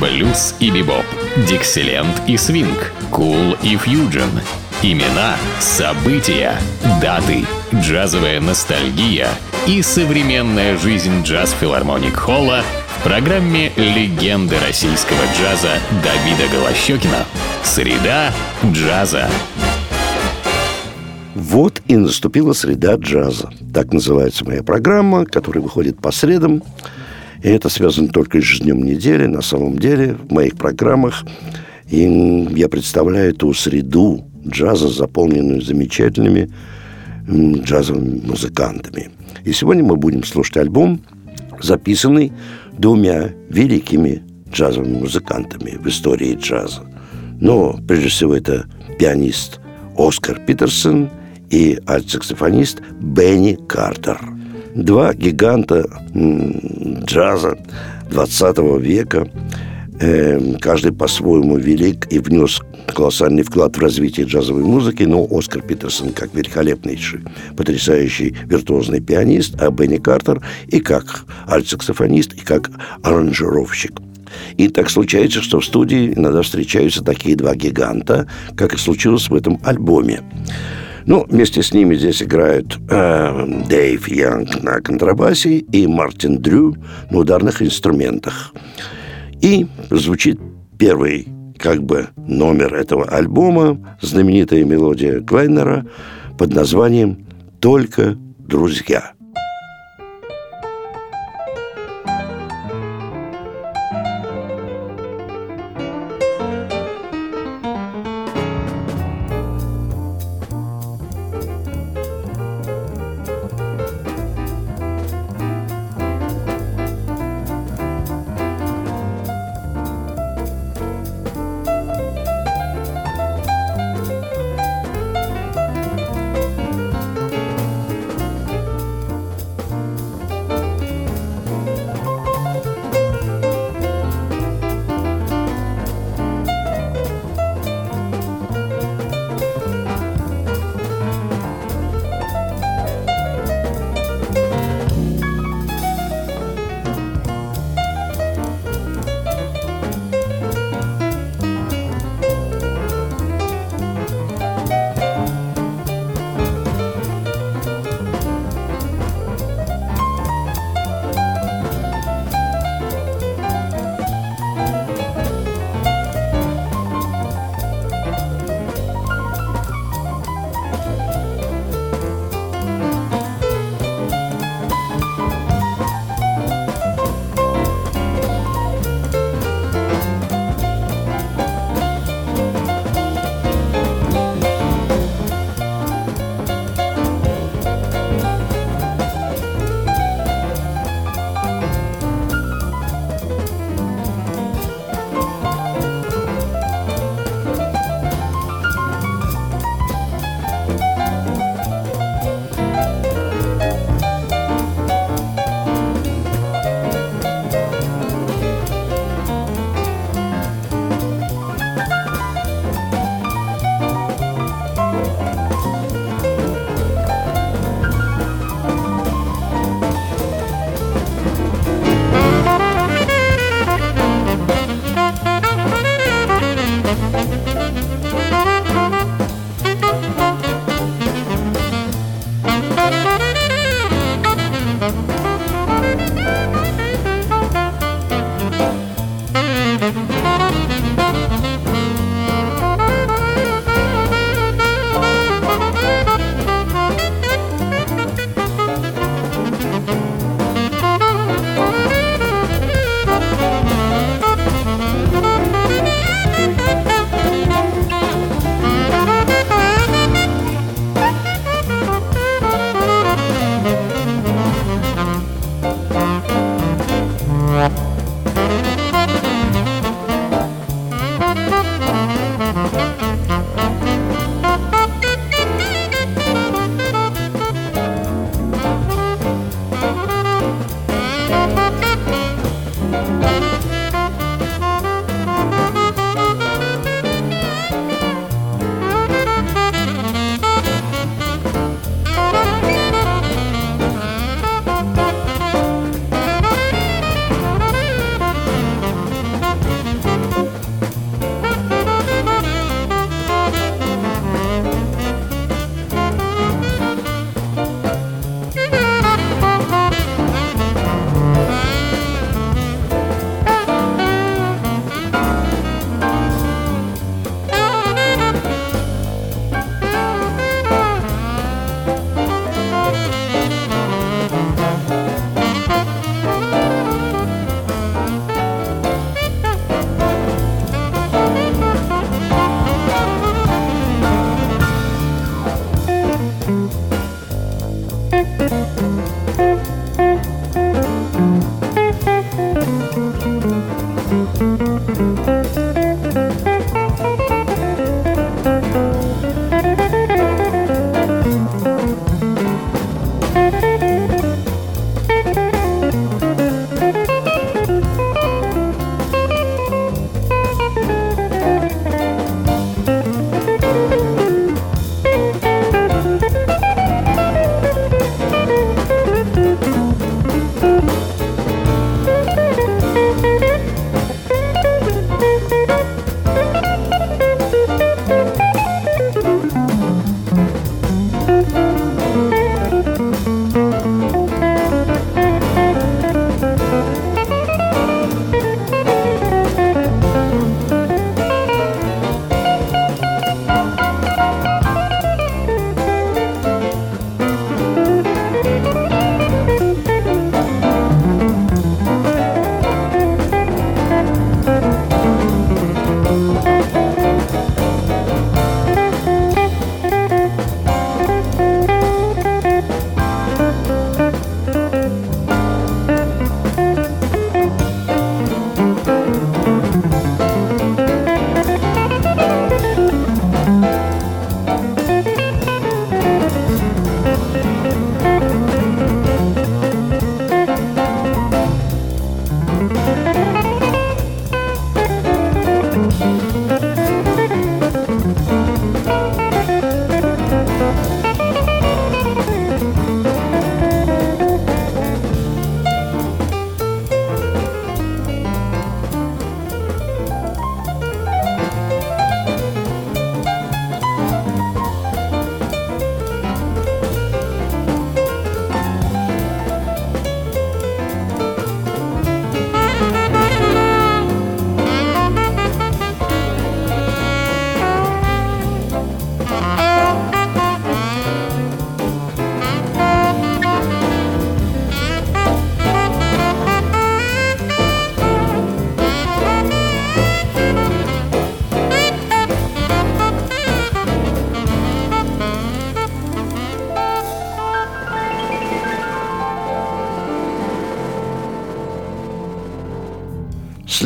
блюз и бибоп, дикселент и свинг, кул и фьюджен. Имена, события, даты, джазовая ностальгия и современная жизнь джаз-филармоник Холла в программе «Легенды российского джаза» Давида Голощекина. Среда джаза. Вот и наступила среда джаза. Так называется моя программа, которая выходит по средам. И это связано только с днем недели. На самом деле в моих программах и я представляю ту среду джаза, заполненную замечательными джазовыми музыкантами. И сегодня мы будем слушать альбом, записанный двумя великими джазовыми музыкантами в истории джаза. Но, прежде всего, это пианист Оскар Питерсон и альт-саксофонист Бенни Картер. Два гиганта джаза 20 века, эм, каждый по-своему велик и внес колоссальный вклад в развитие джазовой музыки, но Оскар Питерсон как великолепнейший, потрясающий виртуозный пианист, а Бенни Картер и как альт-саксофонист, и как аранжировщик. И так случается, что в студии иногда встречаются такие два гиганта, как и случилось в этом альбоме. Ну, вместе с ними здесь играют э, Дэйв Янг на контрабасе и Мартин Дрю на ударных инструментах. И звучит первый как бы номер этого альбома, знаменитая мелодия Клайнера под названием «Только друзья».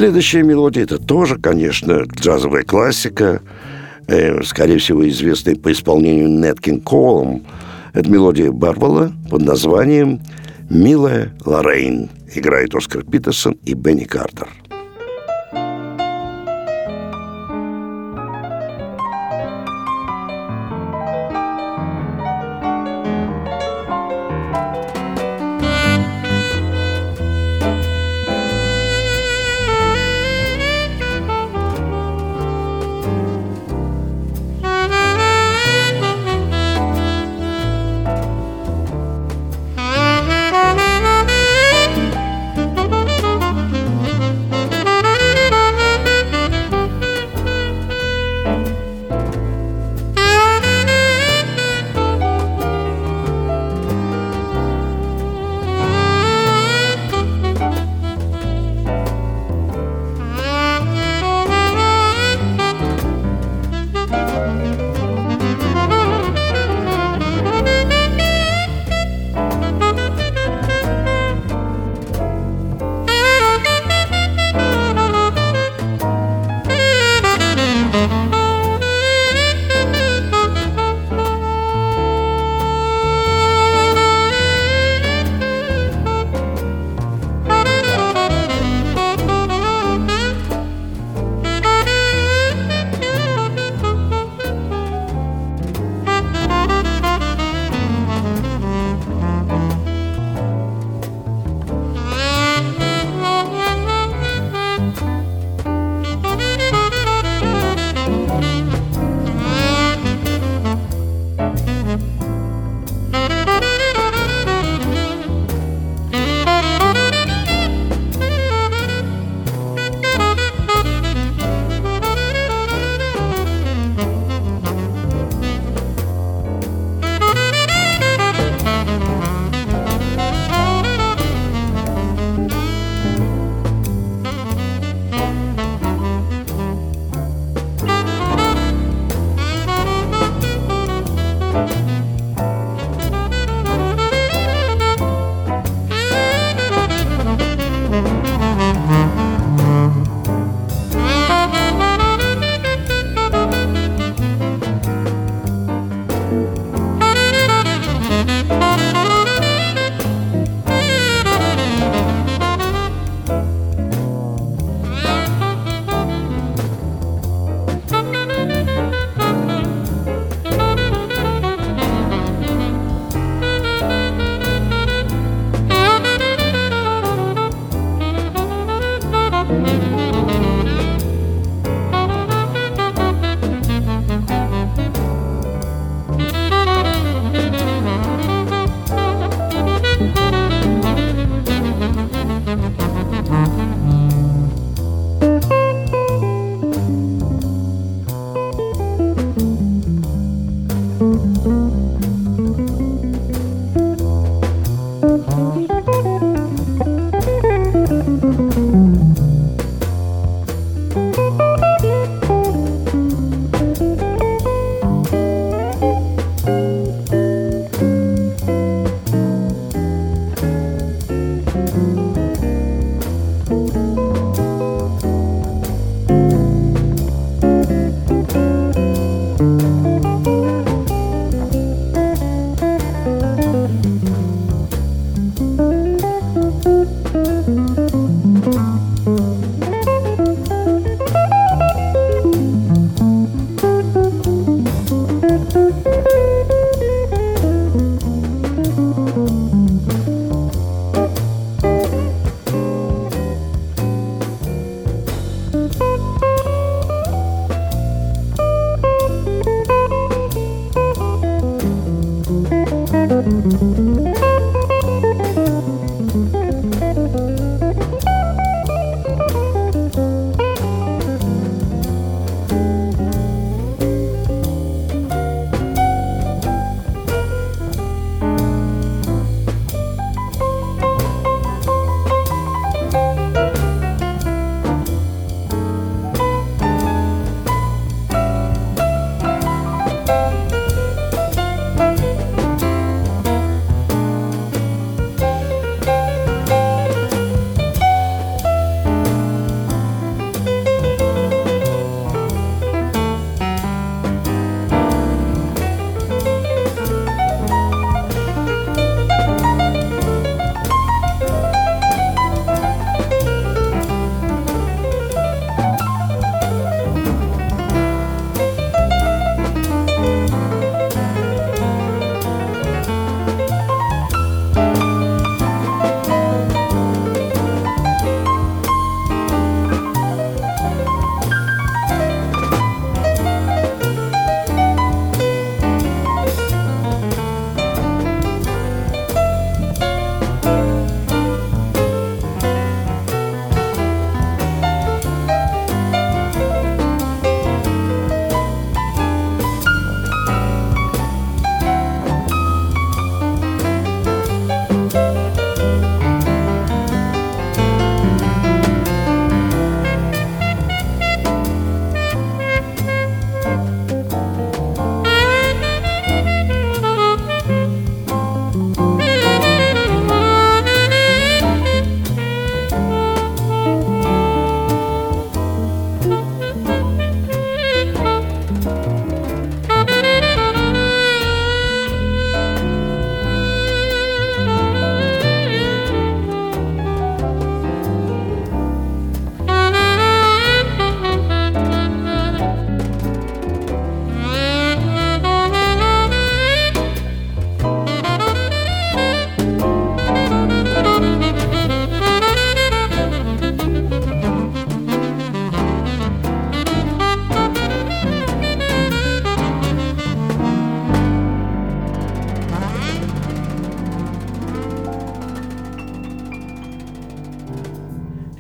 Следующая мелодия – это тоже, конечно, джазовая классика, э, скорее всего, известная по исполнению Неткин Колом. Это мелодия Барбала под названием «Милая Лоррейн». Играет Оскар Питерсон и Бенни Картер.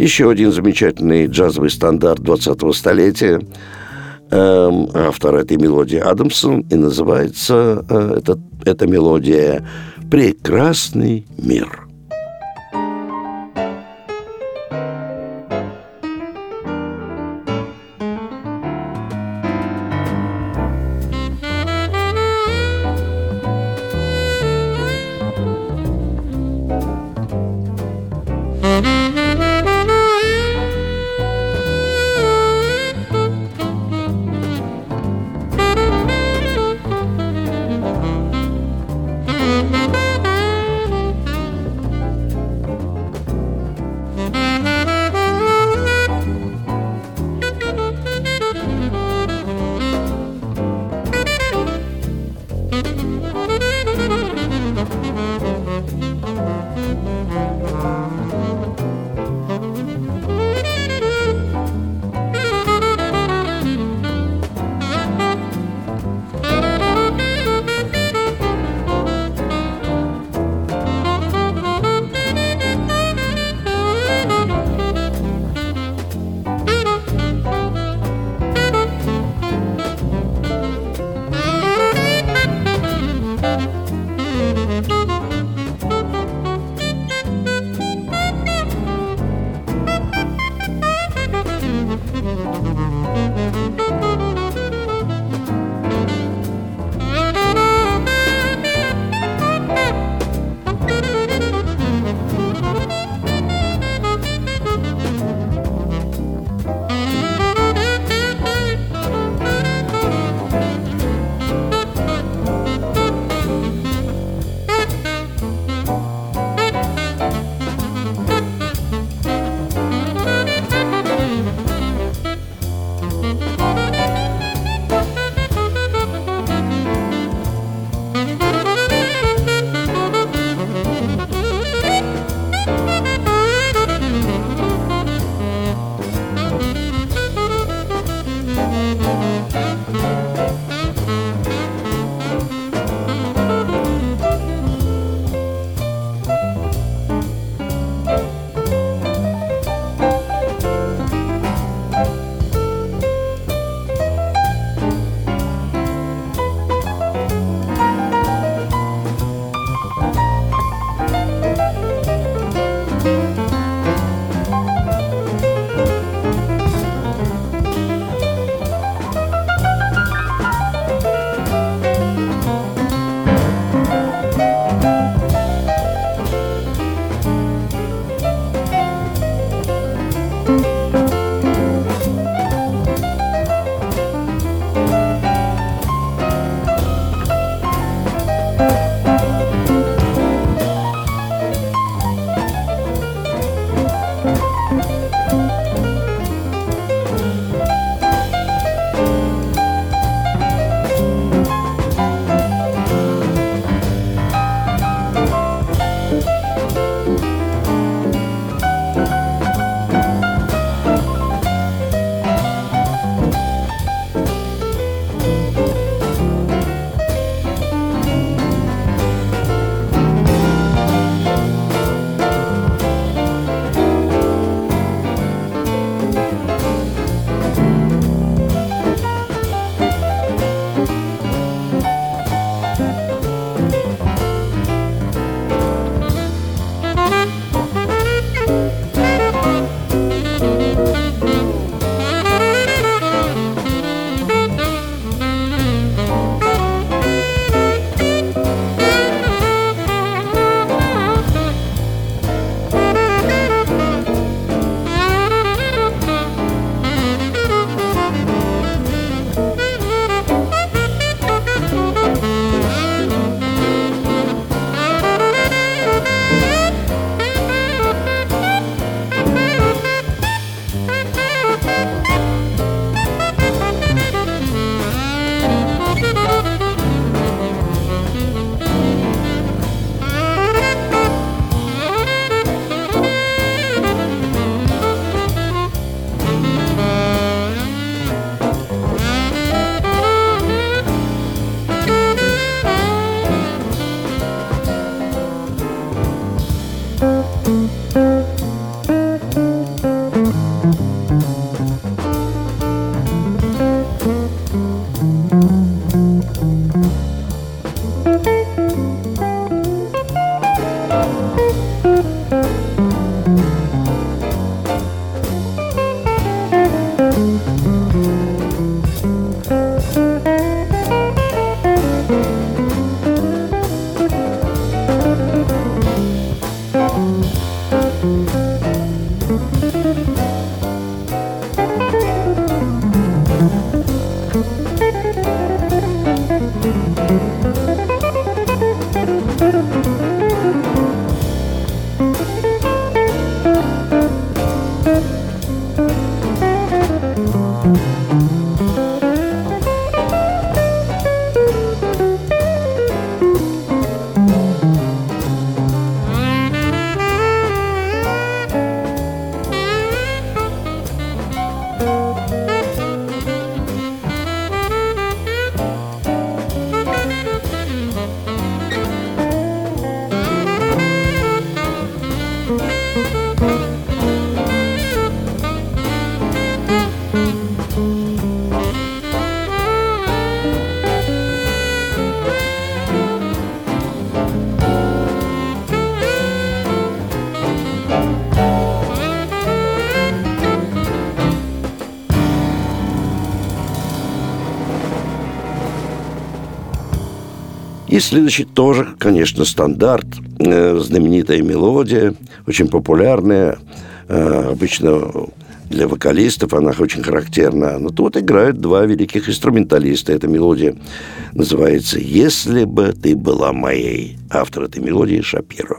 Еще один замечательный джазовый стандарт 20-го столетия. Эм, автор этой мелодии Адамсон, и называется э, эта, эта мелодия «Прекрасный мир». Следующий тоже, конечно, стандарт, э, знаменитая мелодия, очень популярная, э, обычно для вокалистов она очень характерна. Но тут играют два великих инструменталиста. Эта мелодия называется «Если бы ты была моей». Автор этой мелодии Шапиро.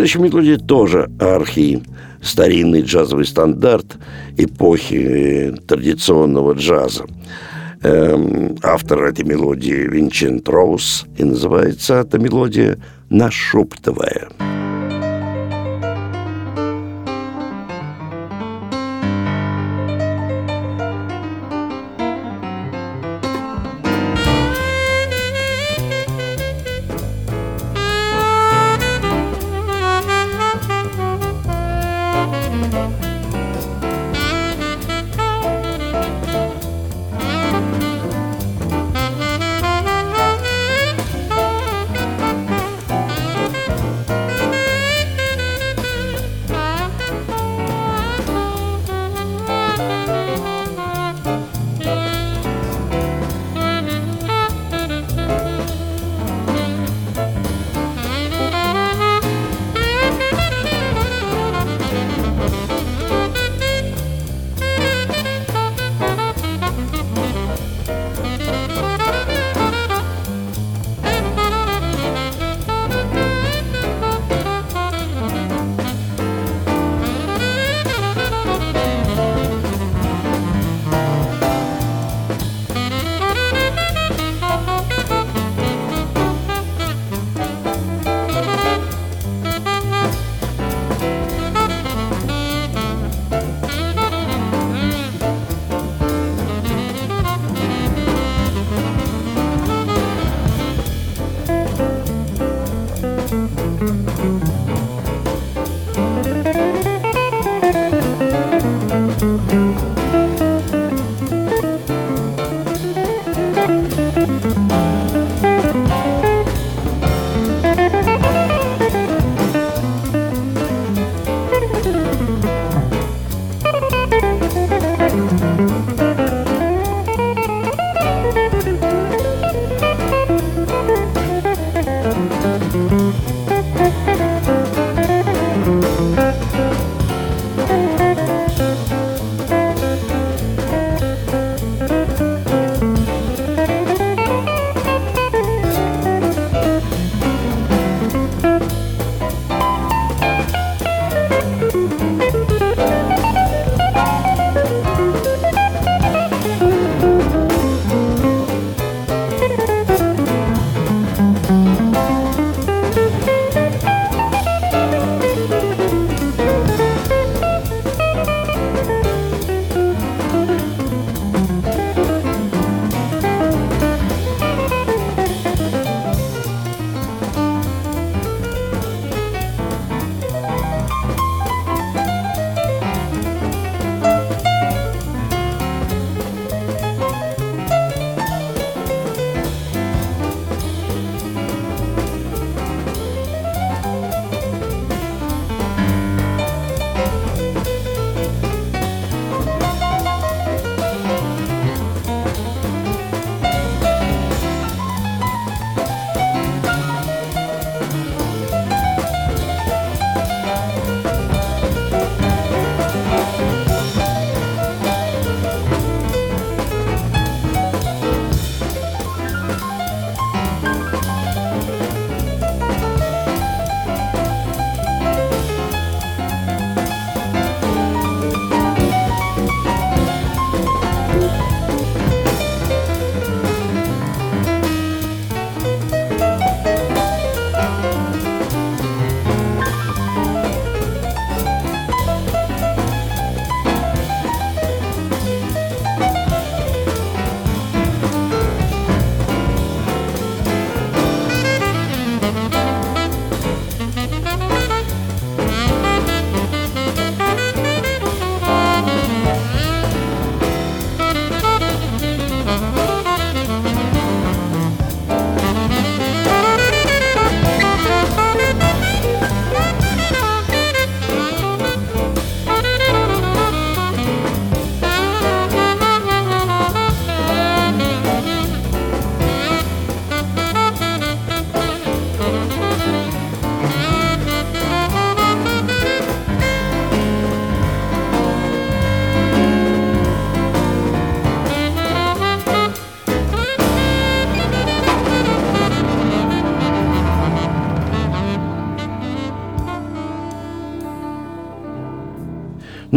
Следующая мелодия тоже архи, старинный джазовый стандарт эпохи традиционного джаза. Эм, автор этой мелодии Винчент Роуз, и называется эта мелодия «Нашептывая».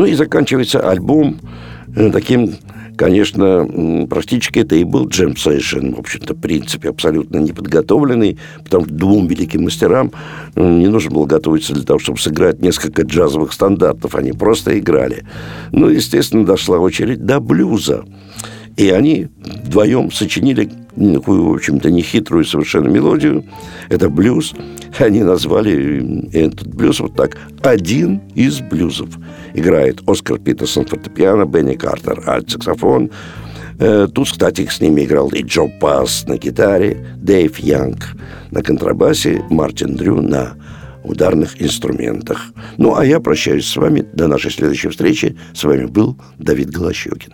Ну и заканчивается альбом э, таким конечно, практически это и был джем сейшн, в общем-то, в принципе, абсолютно неподготовленный, потому что двум великим мастерам не нужно было готовиться для того, чтобы сыграть несколько джазовых стандартов, они просто играли. Ну, естественно, дошла очередь до блюза. И они вдвоем сочинили такую, в общем-то, нехитрую совершенно мелодию. Это блюз. Они назвали этот блюз вот так. Один из блюзов. Играет Оскар Питерсон фортепиано, Бенни Картер альт-саксофон. Э, тут, кстати, с ними играл и Джо Пасс на гитаре, Дэйв Янг на контрабасе, Мартин Дрю на ударных инструментах. Ну, а я прощаюсь с вами. До нашей следующей встречи. С вами был Давид Голощекин.